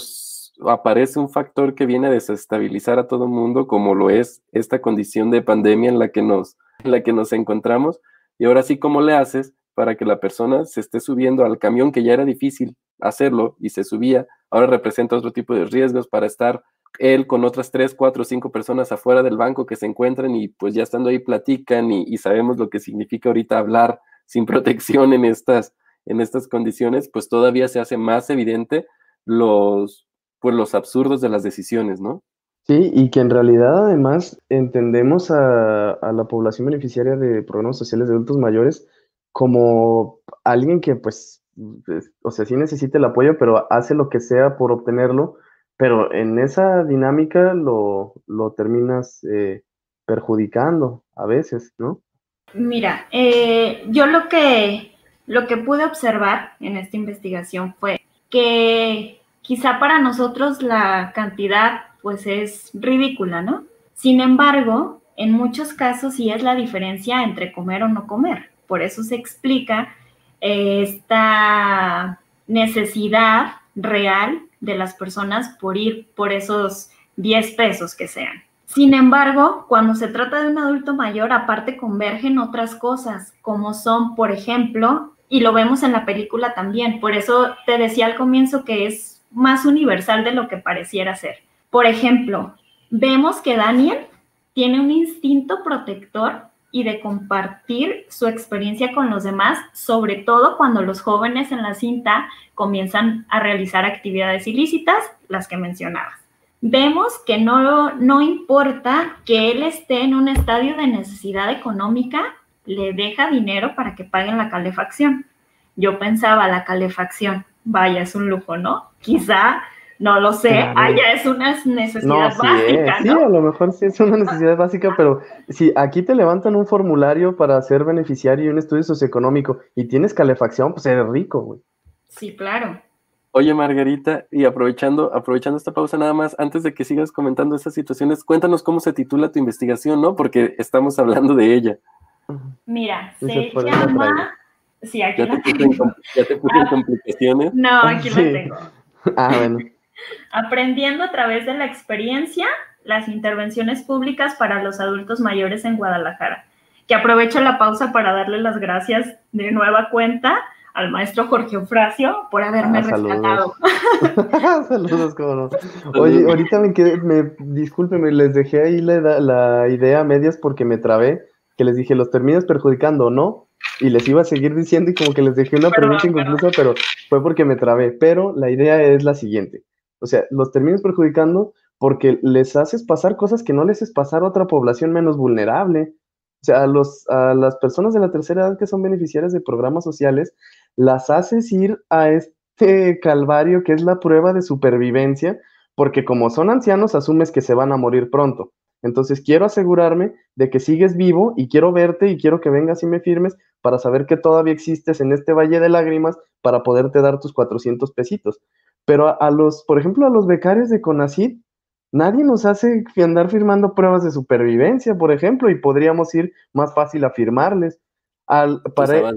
aparece un factor que viene a desestabilizar a todo el mundo, como lo es esta condición de pandemia en la que nos, en la que nos encontramos, y ahora sí, ¿cómo le haces? para que la persona se esté subiendo al camión que ya era difícil hacerlo y se subía, ahora representa otro tipo de riesgos para estar él con otras tres, cuatro, cinco personas afuera del banco que se encuentran y pues ya estando ahí platican y, sabemos lo que significa ahorita hablar sin protección en estas, en estas condiciones, pues todavía se hace más evidente los, pues los absurdos de las decisiones, ¿no? Sí, y que en realidad además entendemos a, a la población beneficiaria de programas sociales de adultos mayores como alguien que pues, o sea, sí necesita el apoyo, pero hace lo que sea por obtenerlo, pero en esa dinámica lo, lo terminas eh, perjudicando a veces, ¿no? Mira, eh, yo lo que, lo que pude observar en esta investigación fue que quizá para nosotros la cantidad pues es ridícula, ¿no? Sin embargo, en muchos casos sí es la diferencia entre comer o no comer. Por eso se explica eh, esta necesidad real de las personas por ir por esos 10 pesos que sean. Sin embargo, cuando se trata de un adulto mayor, aparte convergen otras cosas, como son, por ejemplo, y lo vemos en la película también, por eso te decía al comienzo que es más universal de lo que pareciera ser. Por ejemplo, vemos que Daniel tiene un instinto protector y de compartir su experiencia con los demás, sobre todo cuando los jóvenes en la cinta comienzan a realizar actividades ilícitas, las que mencionabas. Vemos que no, no importa que él esté en un estadio de necesidad económica, le deja dinero para que paguen la calefacción. Yo pensaba, la calefacción, vaya, es un lujo, ¿no? Quizá no lo sé, allá es una necesidad básica, ¿no? Sí, a lo mejor sí es una necesidad básica, pero si aquí te levantan un formulario para ser beneficiario y un estudio socioeconómico y tienes calefacción, pues eres rico, güey. Sí, claro. Oye, Margarita, y aprovechando, aprovechando esta pausa nada más, antes de que sigas comentando estas situaciones, cuéntanos cómo se titula tu investigación, ¿no? Porque estamos hablando de ella. Mira, se llama... Sí, aquí ya, te puse en, ya te puse en ah, complicaciones. No, aquí lo tengo. Ah, bueno. Aprendiendo a través de la experiencia las intervenciones públicas para los adultos mayores en Guadalajara. Que aprovecho la pausa para darle las gracias de nueva cuenta al maestro Jorge Eufrasio por haberme ah, rescatado. Saludos, cómo no. Oye, ahorita me quedé, me, discúlpeme, les dejé ahí la, la idea a medias porque me trabé, que les dije, los terminas perjudicando, ¿no? Y les iba a seguir diciendo y como que les dejé una pregunta inconclusa, pero fue porque me trabé. Pero la idea es la siguiente. O sea, los terminas perjudicando porque les haces pasar cosas que no les haces pasar a otra población menos vulnerable. O sea, a, los, a las personas de la tercera edad que son beneficiarias de programas sociales, las haces ir a este calvario que es la prueba de supervivencia, porque como son ancianos, asumes que se van a morir pronto. Entonces quiero asegurarme de que sigues vivo y quiero verte y quiero que vengas y me firmes para saber que todavía existes en este valle de lágrimas para poderte dar tus 400 pesitos. Pero a, los, por ejemplo, a los becarios de CONACYT, nadie nos hace andar firmando pruebas de supervivencia, por ejemplo, y podríamos ir más fácil a firmarles. Al, para...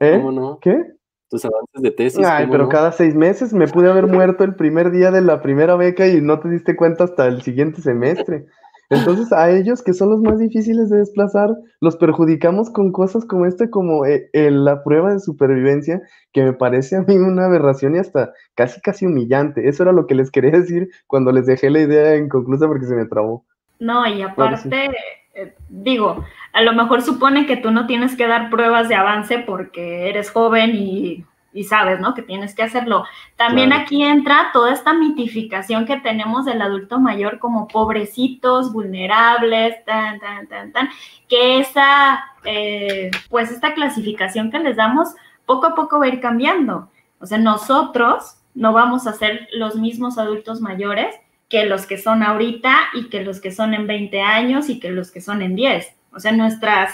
¿Eh? no? ¿Qué? tus avances de tesis. Ay, pero cada seis meses me pude haber muerto el primer día de la primera beca y no te diste cuenta hasta el siguiente semestre. Entonces a ellos, que son los más difíciles de desplazar, los perjudicamos con cosas como esta, como eh, la prueba de supervivencia, que me parece a mí una aberración y hasta casi, casi humillante. Eso era lo que les quería decir cuando les dejé la idea inconclusa porque se me trabó. No, y aparte, eh, digo, a lo mejor supone que tú no tienes que dar pruebas de avance porque eres joven y, sabes, ¿no? Que tienes que hacerlo. También aquí entra toda esta mitificación que tenemos del adulto mayor como pobrecitos, vulnerables, tan, tan, tan, tan, que esa, eh, pues esta clasificación que les damos poco a poco va a ir cambiando. O sea, nosotros no vamos a ser los mismos adultos mayores que los que son ahorita y que los que son en 20 años y que los que son en 10. O sea, nuestras,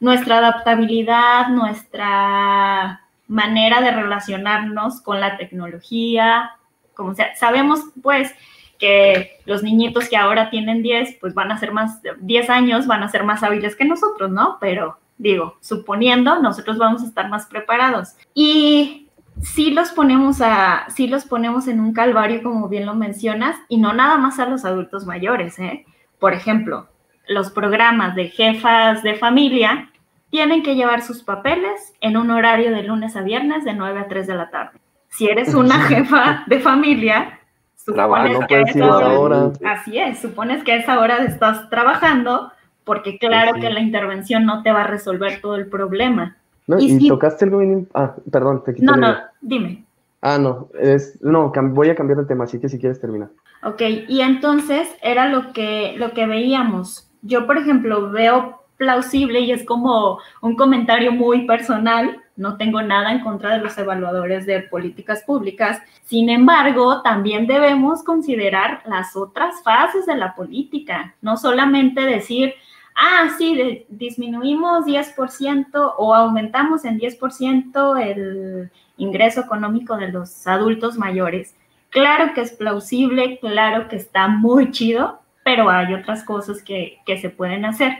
nuestra adaptabilidad, nuestra manera de relacionarnos con la tecnología, como sabemos pues que los niñitos que ahora tienen 10, pues van a ser más, 10 años van a ser más hábiles que nosotros, ¿no? Pero digo, suponiendo, nosotros vamos a estar más preparados. Y sí los ponemos a, sí los ponemos en un calvario, como bien lo mencionas, y no nada más a los adultos mayores, ¿eh? Por ejemplo, los programas de jefas de familia tienen que llevar sus papeles en un horario de lunes a viernes de 9 a 3 de la tarde. Si eres una jefa de familia, supones que a esa hora, así es, supones que a esa hora estás trabajando porque claro que la intervención no te va a resolver todo el problema. No, y, tocaste algo bien... Ah, perdón, te quité No, no, dime. Ah, no, es, no, voy a cambiar de tema, así que si quieres terminar. Ok, y entonces era lo que, lo que veíamos. Yo, por ejemplo, veo plausible y es como un comentario muy personal, no tengo nada en contra de los evaluadores de políticas públicas, sin embargo, también debemos considerar las otras fases de la política, no solamente decir, ah, sí, disminuimos 10% o aumentamos en 10% el ingreso económico de los adultos mayores. Claro que es plausible, claro que está muy chido, pero hay otras cosas que, que se pueden hacer.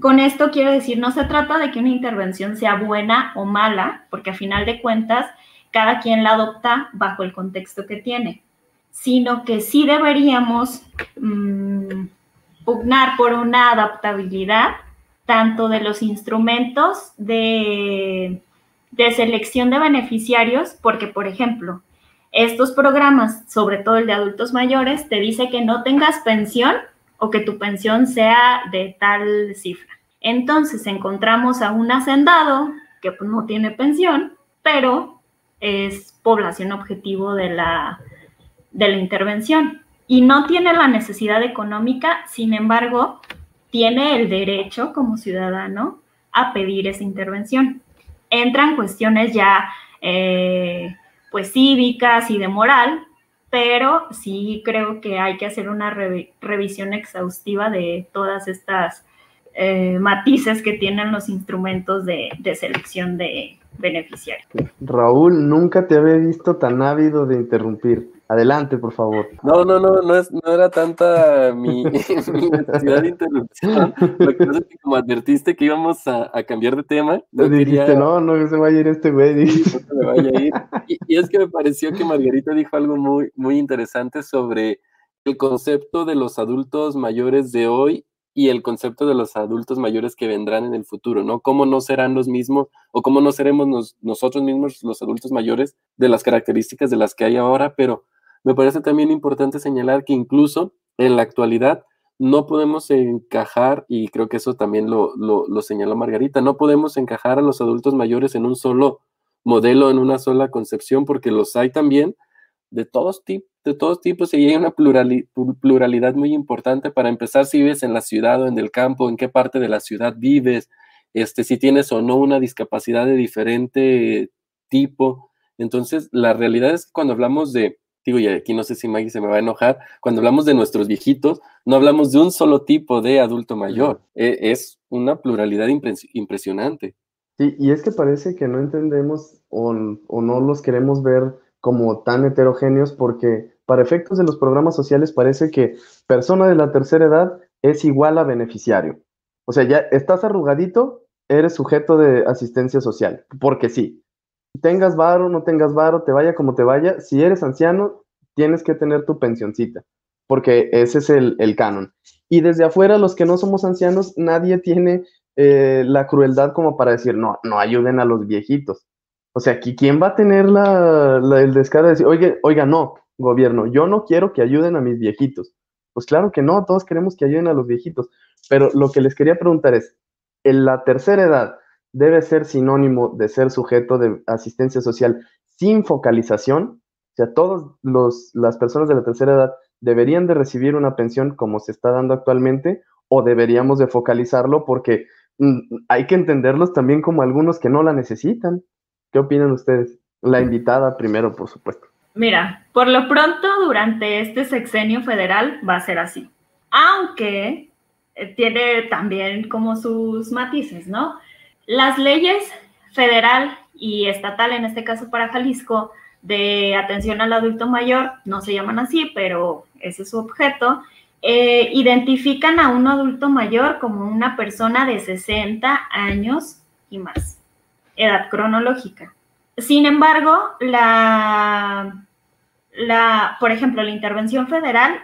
Con esto quiero decir, no se trata de que una intervención sea buena o mala, porque a final de cuentas, cada quien la adopta bajo el contexto que tiene, sino que sí deberíamos mmm, pugnar por una adaptabilidad tanto de los instrumentos de, selección de beneficiarios, porque, por ejemplo, estos programas, sobre todo el de adultos mayores, te dice que no tengas pensión o que tu pensión sea de tal cifra. Entonces encontramos a un hacendado que pues, no tiene pensión, pero es población objetivo de la, de la intervención y no tiene la necesidad económica, sin embargo, tiene el derecho como ciudadano a pedir esa intervención. Entran cuestiones ya, eh, pues, cívicas y de moral, pero sí creo que hay que hacer una revisión exhaustiva de todas estas eh, matices que tienen los instrumentos de, de selección de beneficiarios. Raúl, nunca te había visto tan ávido de interrumpir. Adelante, por favor. No, no, no, no, es, no era tanta mi, necesidad de interrupción. Lo que pasa es que como advertiste que íbamos a, a cambiar de tema. No dijiste, no, no se vaya a ir este güey. No se vaya a ir. Y, y, es que me pareció que Margarita dijo algo muy, muy interesante sobre el concepto de los adultos mayores de hoy y el concepto de los adultos mayores que vendrán en el futuro, ¿no? ¿Cómo no serán los mismos o cómo no seremos nosotros mismos los adultos mayores de las características de las que hay ahora? Pero me parece también importante señalar que incluso en la actualidad no podemos encajar, y creo que eso también lo, lo, señaló Margarita, no podemos encajar a los adultos mayores en un solo modelo, en una sola concepción, porque los hay también de todos, de todos tipos y hay una pluralidad muy importante para empezar si vives en la ciudad o en el campo, en qué parte de la ciudad vives, este, si tienes o no una discapacidad de diferente tipo, Entonces, la realidad es que cuando hablamos de, digo, y aquí no sé si Maggie se me va a enojar, cuando hablamos de nuestros viejitos, no hablamos de un solo tipo de adulto mayor, e, es una pluralidad impresionante. Sí, y es que parece que no entendemos o, o no los queremos ver como tan heterogéneos porque para efectos de los programas sociales parece que persona de la tercera edad es igual a beneficiario. O sea, ya estás arrugadito, eres sujeto de asistencia social, porque sí. Tengas varo, no tengas varo, te vaya como te vaya, si eres anciano, tienes que tener tu pensioncita, porque ese es el, canon. Y desde afuera, los que no somos ancianos, nadie tiene eh, la crueldad como para decir, no, no ayuden a los viejitos. O sea, ¿quién va a tener la, el descaro de decir, oiga, oiga, no, gobierno, yo no quiero que ayuden a mis viejitos? Pues claro que no, todos queremos que ayuden a los viejitos. Pero lo que les quería preguntar es, ¿en la tercera edad debe ser sinónimo de ser sujeto de asistencia social sin focalización? O sea, todas las personas de la tercera edad deberían de recibir una pensión como se está dando actualmente o deberíamos de focalizarlo porque mm, hay que entenderlos también como algunos que no la necesitan. ¿Qué opinan ustedes? La invitada primero, por supuesto. Mira, por lo pronto durante este sexenio federal va a ser así. Aunque eh, tiene también como sus matices, ¿no? Las leyes federal y estatal, en este caso para Jalisco, de atención al adulto mayor, no se llaman así, pero ese es su objeto, eh, identifican a un adulto mayor como una persona de 60 años y más edad cronológica. Sin embargo, la, la, por ejemplo, la intervención federal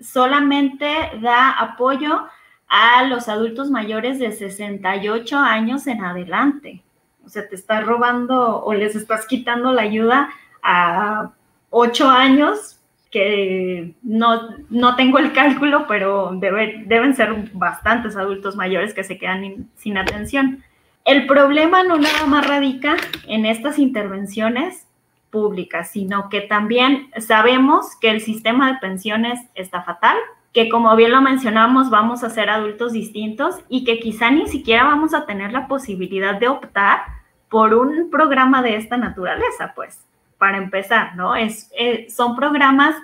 solamente da apoyo a los adultos mayores de 68 años en adelante. O sea, te estás robando o les estás quitando la ayuda a 8 años, que no, no tengo el cálculo, pero deben ser bastantes adultos mayores que se quedan sin atención. El problema no nada más radica en estas intervenciones públicas, sino que también sabemos que el sistema de pensiones está fatal, que como bien lo mencionamos vamos a ser adultos distintos y que quizá ni siquiera vamos a tener la posibilidad de optar por un programa de esta naturaleza, pues, para empezar, ¿no? Es, eh, son programas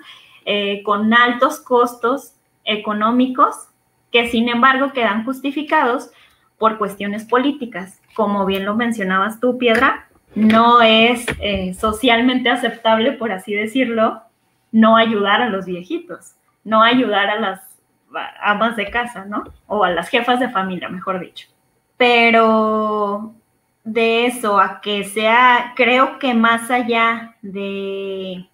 eh, con altos costos económicos que sin embargo quedan justificados por cuestiones políticas. Como bien lo mencionabas tú, Piedra, no es eh, socialmente aceptable, por así decirlo, no ayudar a los viejitos, no ayudar a las amas de casa, ¿no? O a las jefas de familia, mejor dicho. Pero de eso a que sea, creo que más allá de,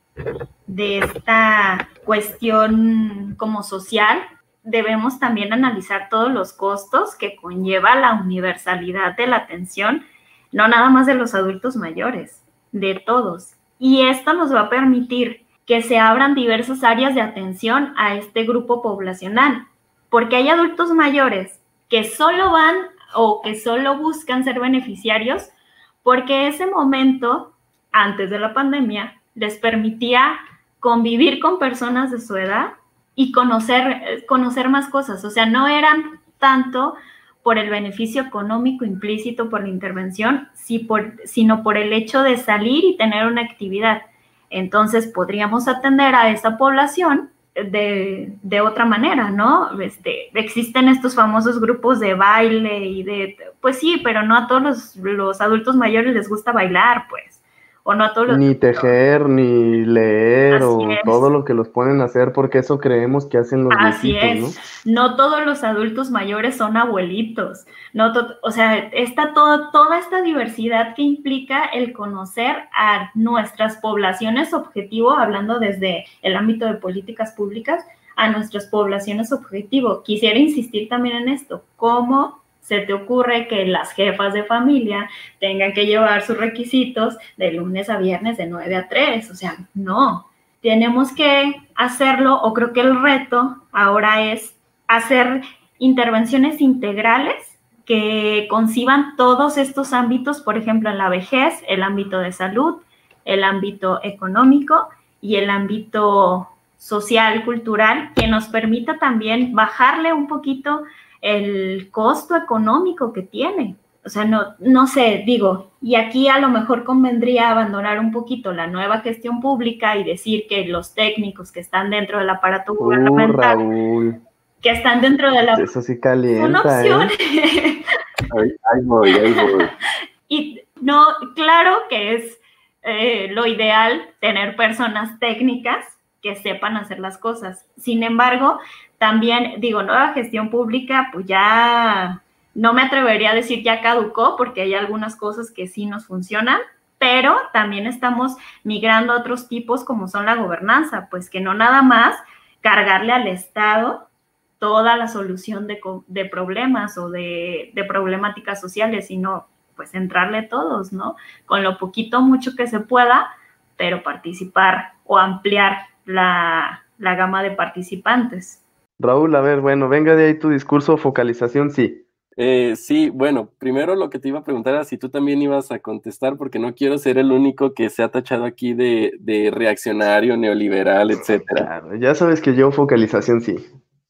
de esta cuestión como social, debemos también analizar todos los costos que conlleva la universalidad de la atención, no nada más de los adultos mayores, de todos. Y esto nos va a permitir que se abran diversas áreas de atención a este grupo poblacional, porque hay adultos mayores que solo van o que solo buscan ser beneficiarios porque ese momento, antes de la pandemia, les permitía convivir con personas de su edad y conocer, conocer más cosas. O sea, no eran tanto por el beneficio económico implícito por la intervención, sino por el hecho de salir y tener una actividad. Entonces podríamos atender a esa población de, de, otra manera, ¿no? Este, existen estos famosos grupos de baile y de, pues sí, pero no a todos los, los adultos mayores les gusta bailar, pues o no a todos los... Ni tejer, ni leer, o todo lo que los ponen a hacer, porque eso creemos que hacen los Así es. ¿no? todos los adultos mayores son abuelitos. No o sea, está todo, toda esta diversidad que implica el conocer a nuestras poblaciones objetivo, hablando desde el ámbito de políticas públicas, a nuestras poblaciones objetivo. Quisiera insistir también en esto, cómo se te ocurre que las jefas de familia tengan que llevar sus requisitos de lunes a viernes de 9 a 3. O sea, no, tenemos que hacerlo o creo que el reto ahora es hacer intervenciones integrales que conciban todos estos ámbitos, por ejemplo, en la vejez, el ámbito de salud, el ámbito económico y el ámbito social, cultural, que nos permita también bajarle un poquito el costo económico que tiene. o sea, no, no sé, digo, y aquí a lo mejor convendría abandonar un poquito la nueva gestión pública y decir que los técnicos que están dentro del aparato uh, gubernamental, que están dentro de la... Eso sí calienta. ¿eh? ahí, voy, ahí voy. Y no, claro que es eh, lo ideal tener personas técnicas que sepan hacer las cosas. Sin embargo, también digo, nueva gestión pública, pues ya no me atrevería a decir ya caducó porque hay algunas cosas que sí nos funcionan, pero también estamos migrando a otros tipos como son la gobernanza, pues que no nada más cargarle al Estado toda la solución de, problemas o de, problemáticas sociales, sino pues entrarle todos, ¿no? Con lo poquito mucho que se pueda, pero participar o ampliar la, la gama de participantes. Raúl, a ver, bueno, venga de ahí tu discurso, focalización, sí. Eh, sí, bueno, primero lo que te iba a preguntar era si tú también ibas a contestar, porque no quiero ser el único que se ha tachado aquí de, de reaccionario, neoliberal, etcétera. Claro, ya sabes que yo focalización sí.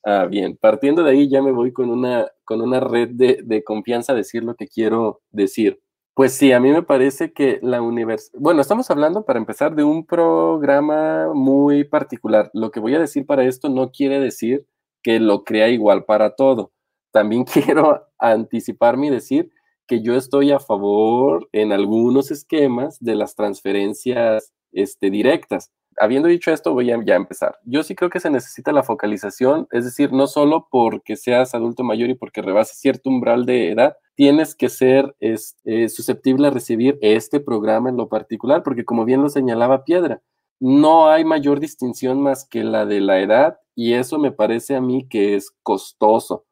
Ah, bien, partiendo de ahí ya me voy con una, con una red de, de confianza a decir lo que quiero decir. Pues sí, a mí me parece que la universidad, bueno, estamos hablando para empezar de un programa muy particular. Lo que voy a decir para esto no quiere decir que lo crea igual para todo también quiero anticiparme y decir que yo estoy a favor en algunos esquemas de las transferencias este, directas. Habiendo dicho esto, voy a ya empezar. Yo sí creo que se necesita la focalización, es decir, no solo porque seas adulto mayor y porque rebases cierto umbral de edad, tienes que ser eh, susceptible a recibir este programa en lo particular, porque como bien lo señalaba Piedra, no hay mayor distinción más que la de la edad y eso me parece a mí que es costoso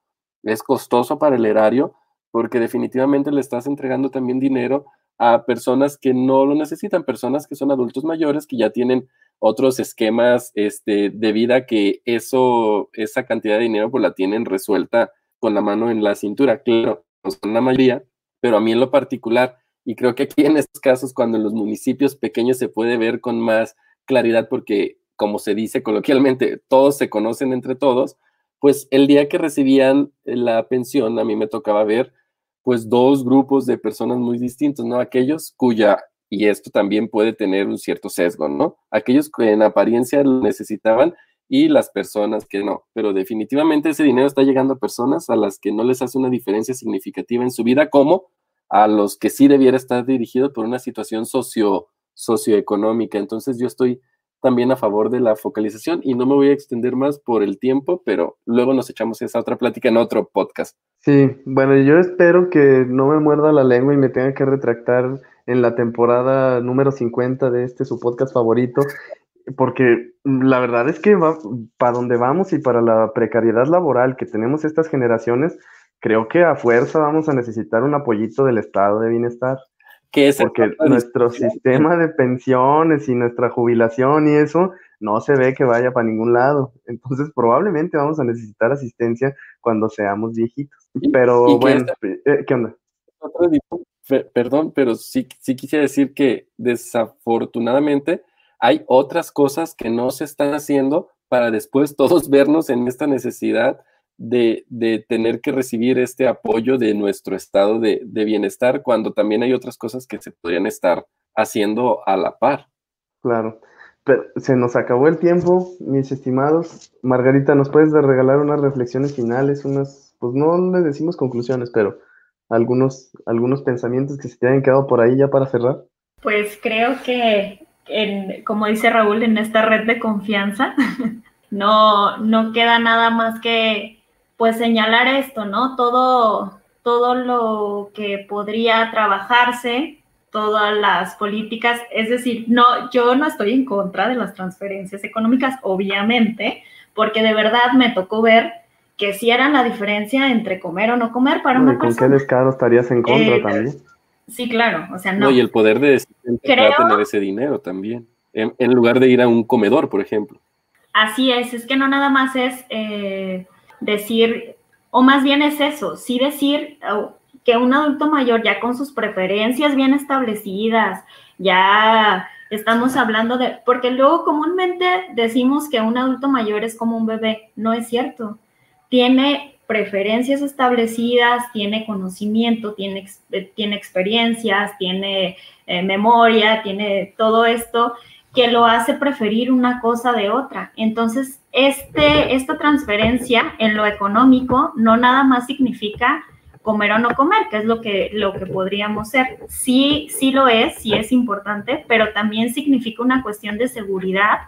es costoso para el erario porque definitivamente le estás entregando también dinero a personas que no lo necesitan, personas que son adultos mayores, que ya tienen otros esquemas este, de vida que eso, esa cantidad de dinero pues la tienen resuelta con la mano en la cintura. Claro, no son la mayoría, pero a mí en lo particular, y creo que aquí en estos casos, cuando en los municipios pequeños se puede ver con más claridad, porque como se dice coloquialmente, todos se conocen entre todos, pues el día que recibían la pensión, a mí me tocaba ver pues dos grupos de personas muy distintos, ¿no? Aquellos cuya, y esto también puede tener un cierto sesgo, ¿no? Aquellos que en apariencia lo necesitaban y las personas que no, pero definitivamente ese dinero está llegando a personas a las que no les hace una diferencia significativa en su vida, como a los que sí debiera estar dirigido por una situación socio, socioeconómica. Entonces yo estoy también a favor de la focalización y no me voy a extender más por el tiempo, pero luego nos echamos esa otra plática en otro podcast. Sí, bueno, yo espero que no me muerda la lengua y me tenga que retractar en la temporada número 50 de este su podcast favorito, porque la verdad es que va, para donde vamos y para la precariedad laboral que tenemos estas generaciones, creo que a fuerza vamos a necesitar un apoyito del estado de bienestar. Porque nuestro sistema de pensiones y nuestra jubilación y eso no se ve que vaya para ningún lado. Entonces probablemente vamos a necesitar asistencia cuando seamos viejitos. Pero bueno, eh, ¿qué onda? Perdón, pero sí, sí quisiera decir que desafortunadamente hay otras cosas que no se están haciendo para después todos vernos en esta necesidad de, tener que recibir este apoyo de nuestro estado de, bienestar cuando también hay otras cosas que se podrían estar haciendo a la par. Claro. Pero se nos acabó el tiempo, mis estimados. Margarita, ¿nos puedes regalar unas reflexiones finales? Unas, pues no le decimos conclusiones, pero algunos, algunos pensamientos que se te hayan quedado por ahí ya para cerrar. Pues creo que, como dice Raúl, en esta red de confianza, no, no queda nada más que pues señalar esto, ¿no? Todo, todo lo que podría trabajarse, todas las políticas, es decir, no, yo no estoy en contra de las transferencias económicas, obviamente, porque de verdad me tocó ver que si eran la diferencia entre comer o no comer para una ¿Con qué descaro estarías en contra eh, también? Sí, claro, o sea, no. y el poder de tener ese dinero también, en, lugar de ir a un comedor, por ejemplo. Así es, es que no nada más es eh, decir, o más bien es eso, sí decir que un adulto mayor ya con sus preferencias bien establecidas, ya estamos hablando de, porque luego comúnmente decimos que un adulto mayor es como un bebé, no es cierto. Tiene preferencias establecidas, tiene conocimiento, tiene, eh, tiene experiencias, tiene eh, memoria, tiene todo esto que lo hace preferir una cosa de otra. Entonces, este, esta transferencia en lo económico no nada más significa comer o no comer, que es lo que, lo que podríamos ser. Sí, sí lo es, sí es importante, pero también significa una cuestión de seguridad.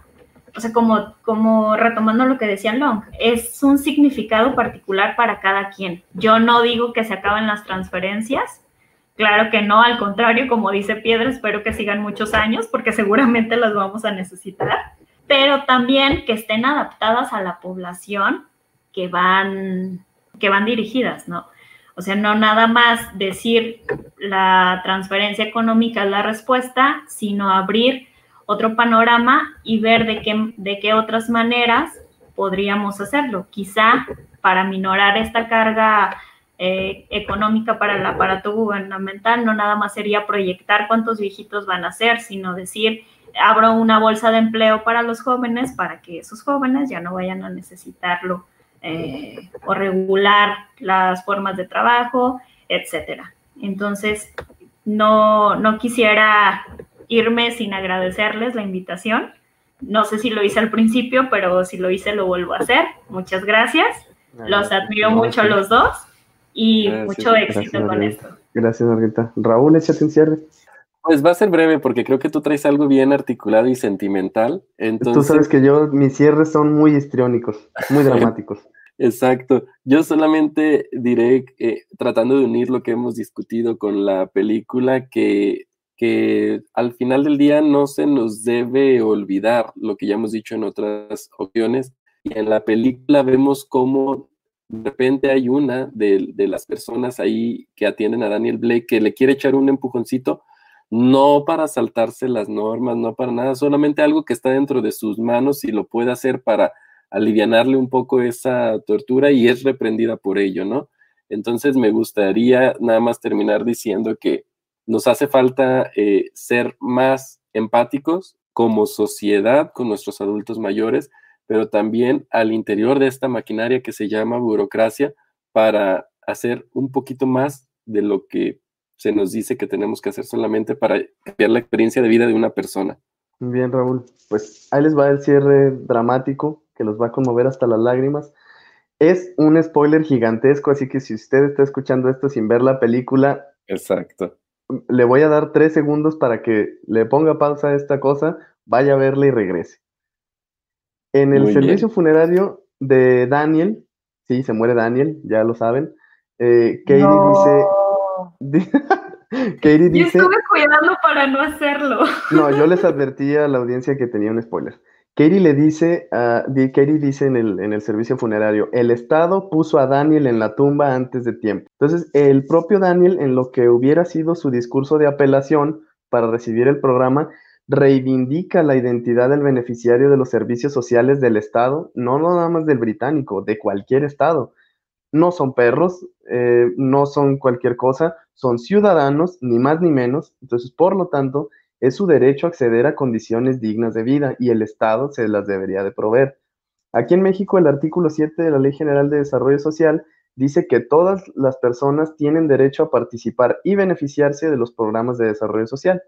O sea, como, como retomando lo que decía Long, es un significado particular para cada quien. Yo no digo que se acaben las transferencias, Claro que no, al contrario, como dice Piedra, espero que sigan muchos años porque seguramente las vamos a necesitar, pero también que estén adaptadas a la población que van, que van dirigidas, ¿no? O sea, no nada más decir la transferencia económica es la respuesta, sino abrir otro panorama y ver de qué, de qué otras maneras podríamos hacerlo. Quizá para minorar esta carga eh, económica para el aparato gubernamental no nada más sería proyectar cuántos viejitos van a ser, sino decir, abro una bolsa de empleo para los jóvenes para que esos jóvenes ya no vayan a necesitarlo eh, o regular las formas de trabajo, etcétera. Entonces, no, no quisiera irme sin agradecerles la invitación. No sé si lo hice al principio, pero si lo hice lo vuelvo a hacer. Muchas gracias. Los admiro mucho los dos y mucho éxito con esto. Gracias, Margarita. Raúl, échate un cierre. Pues va a ser breve porque creo que tú traes algo bien articulado y sentimental. Entonces... Tú sabes que yo, mis cierres son muy histriónicos, muy dramáticos. Exacto. Yo solamente diré, eh, tratando de unir lo que hemos discutido con la película, que, que al final del día no se nos debe olvidar lo que ya hemos dicho en otras ocasiones. Y en la película vemos cómo de repente hay una de, las personas ahí que atienden a Daniel Blake que le quiere echar un empujoncito, no para saltarse las normas, no para nada, solamente algo que está dentro de sus manos y lo puede hacer para alivianarle un poco esa tortura y es reprendida por ello, ¿no? Entonces me gustaría nada más terminar diciendo que nos hace falta eh, ser más empáticos como sociedad con nuestros adultos mayores, pero también al interior de esta maquinaria que se llama burocracia para hacer un poquito más de lo que se nos dice que tenemos que hacer solamente para cambiar la experiencia de vida de una persona. Bien, Raúl. Pues ahí les va el cierre dramático que los va a conmover hasta las lágrimas. Es un spoiler gigantesco, así que si usted está escuchando esto sin ver la película, exacto. Le voy a dar tres segundos para que le ponga pausa a esta cosa, vaya a verla y regrese. En el servicio funerario de Daniel, sí, se muere Daniel, ya lo saben. Eh, Katie dice. Katie dice. Yo estuve cuidando para no hacerlo. no, yo les advertí a la audiencia que tenía un spoiler. Katie le dice, Katie dice en el, en el servicio funerario, el Estado puso a Daniel en la tumba antes de tiempo. Entonces, el propio Daniel, en lo que hubiera sido su discurso de apelación para recibir el programa, reivindica la identidad del beneficiario de los servicios sociales del Estado, no nada más del británico, de cualquier Estado. No son perros, eh, no son cualquier cosa, son ciudadanos, ni más ni menos. Entonces, por lo tanto, es su derecho acceder a condiciones dignas de vida y el Estado se las debería de proveer. Aquí en México, el artículo 7 de la Ley General de Desarrollo Social dice que todas las personas tienen derecho a participar y beneficiarse de los programas de desarrollo social.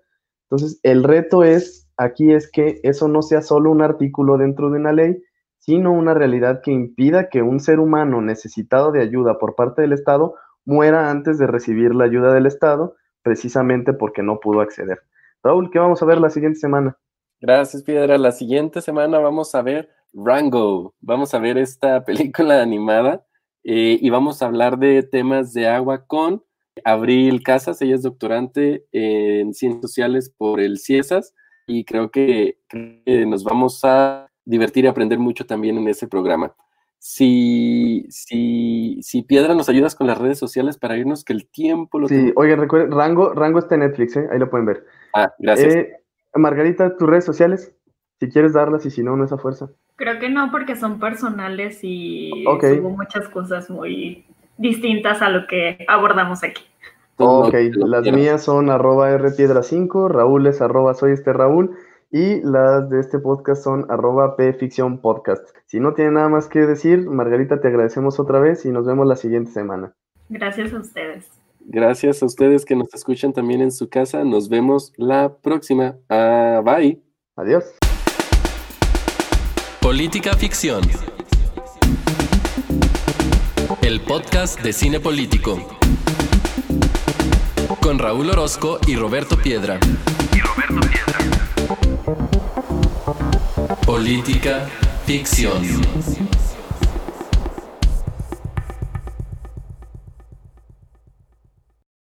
Entonces, el reto es, aquí es que eso no sea solo un artículo dentro de una ley, sino una realidad que impida que un ser humano necesitado de ayuda por parte del Estado muera antes de recibir la ayuda del Estado, precisamente porque no pudo acceder. Raúl, ¿qué vamos a ver la siguiente semana? Gracias, Piedra. La siguiente semana vamos a ver Rango. Vamos a ver esta película animada eh, y vamos a hablar de temas de agua con Abril Casas, ella es doctorante en Ciencias Sociales por el CIESAS y creo que, nos vamos a divertir y aprender mucho también en ese programa. Si, si, si Piedra nos ayudas con las redes sociales para irnos, que el tiempo lo Sí, oye, recuerden, Rango, Rango está en Netflix, ¿eh? ahí lo pueden ver. Ah, gracias. Eh, Margarita, tus redes sociales, si quieres darlas y si no, no es a fuerza. Creo que no, porque son personales y hubo muchas cosas muy distintas a lo que abordamos aquí. Ok, las mías son arroba rpiedra5, Raúl es arroba soy este Raúl, y las de este podcast son arroba pficción podcast. Si no tiene nada más que decir, Margarita, te agradecemos otra vez y nos vemos la siguiente semana. Gracias a ustedes. Gracias a ustedes que nos escuchan también en su casa. Nos vemos la próxima. Ah, bye. Adiós. Política Ficción. El podcast de cine político. Con Raúl Orozco y Roberto Piedra. Y Roberto Piedra. Política Ficción.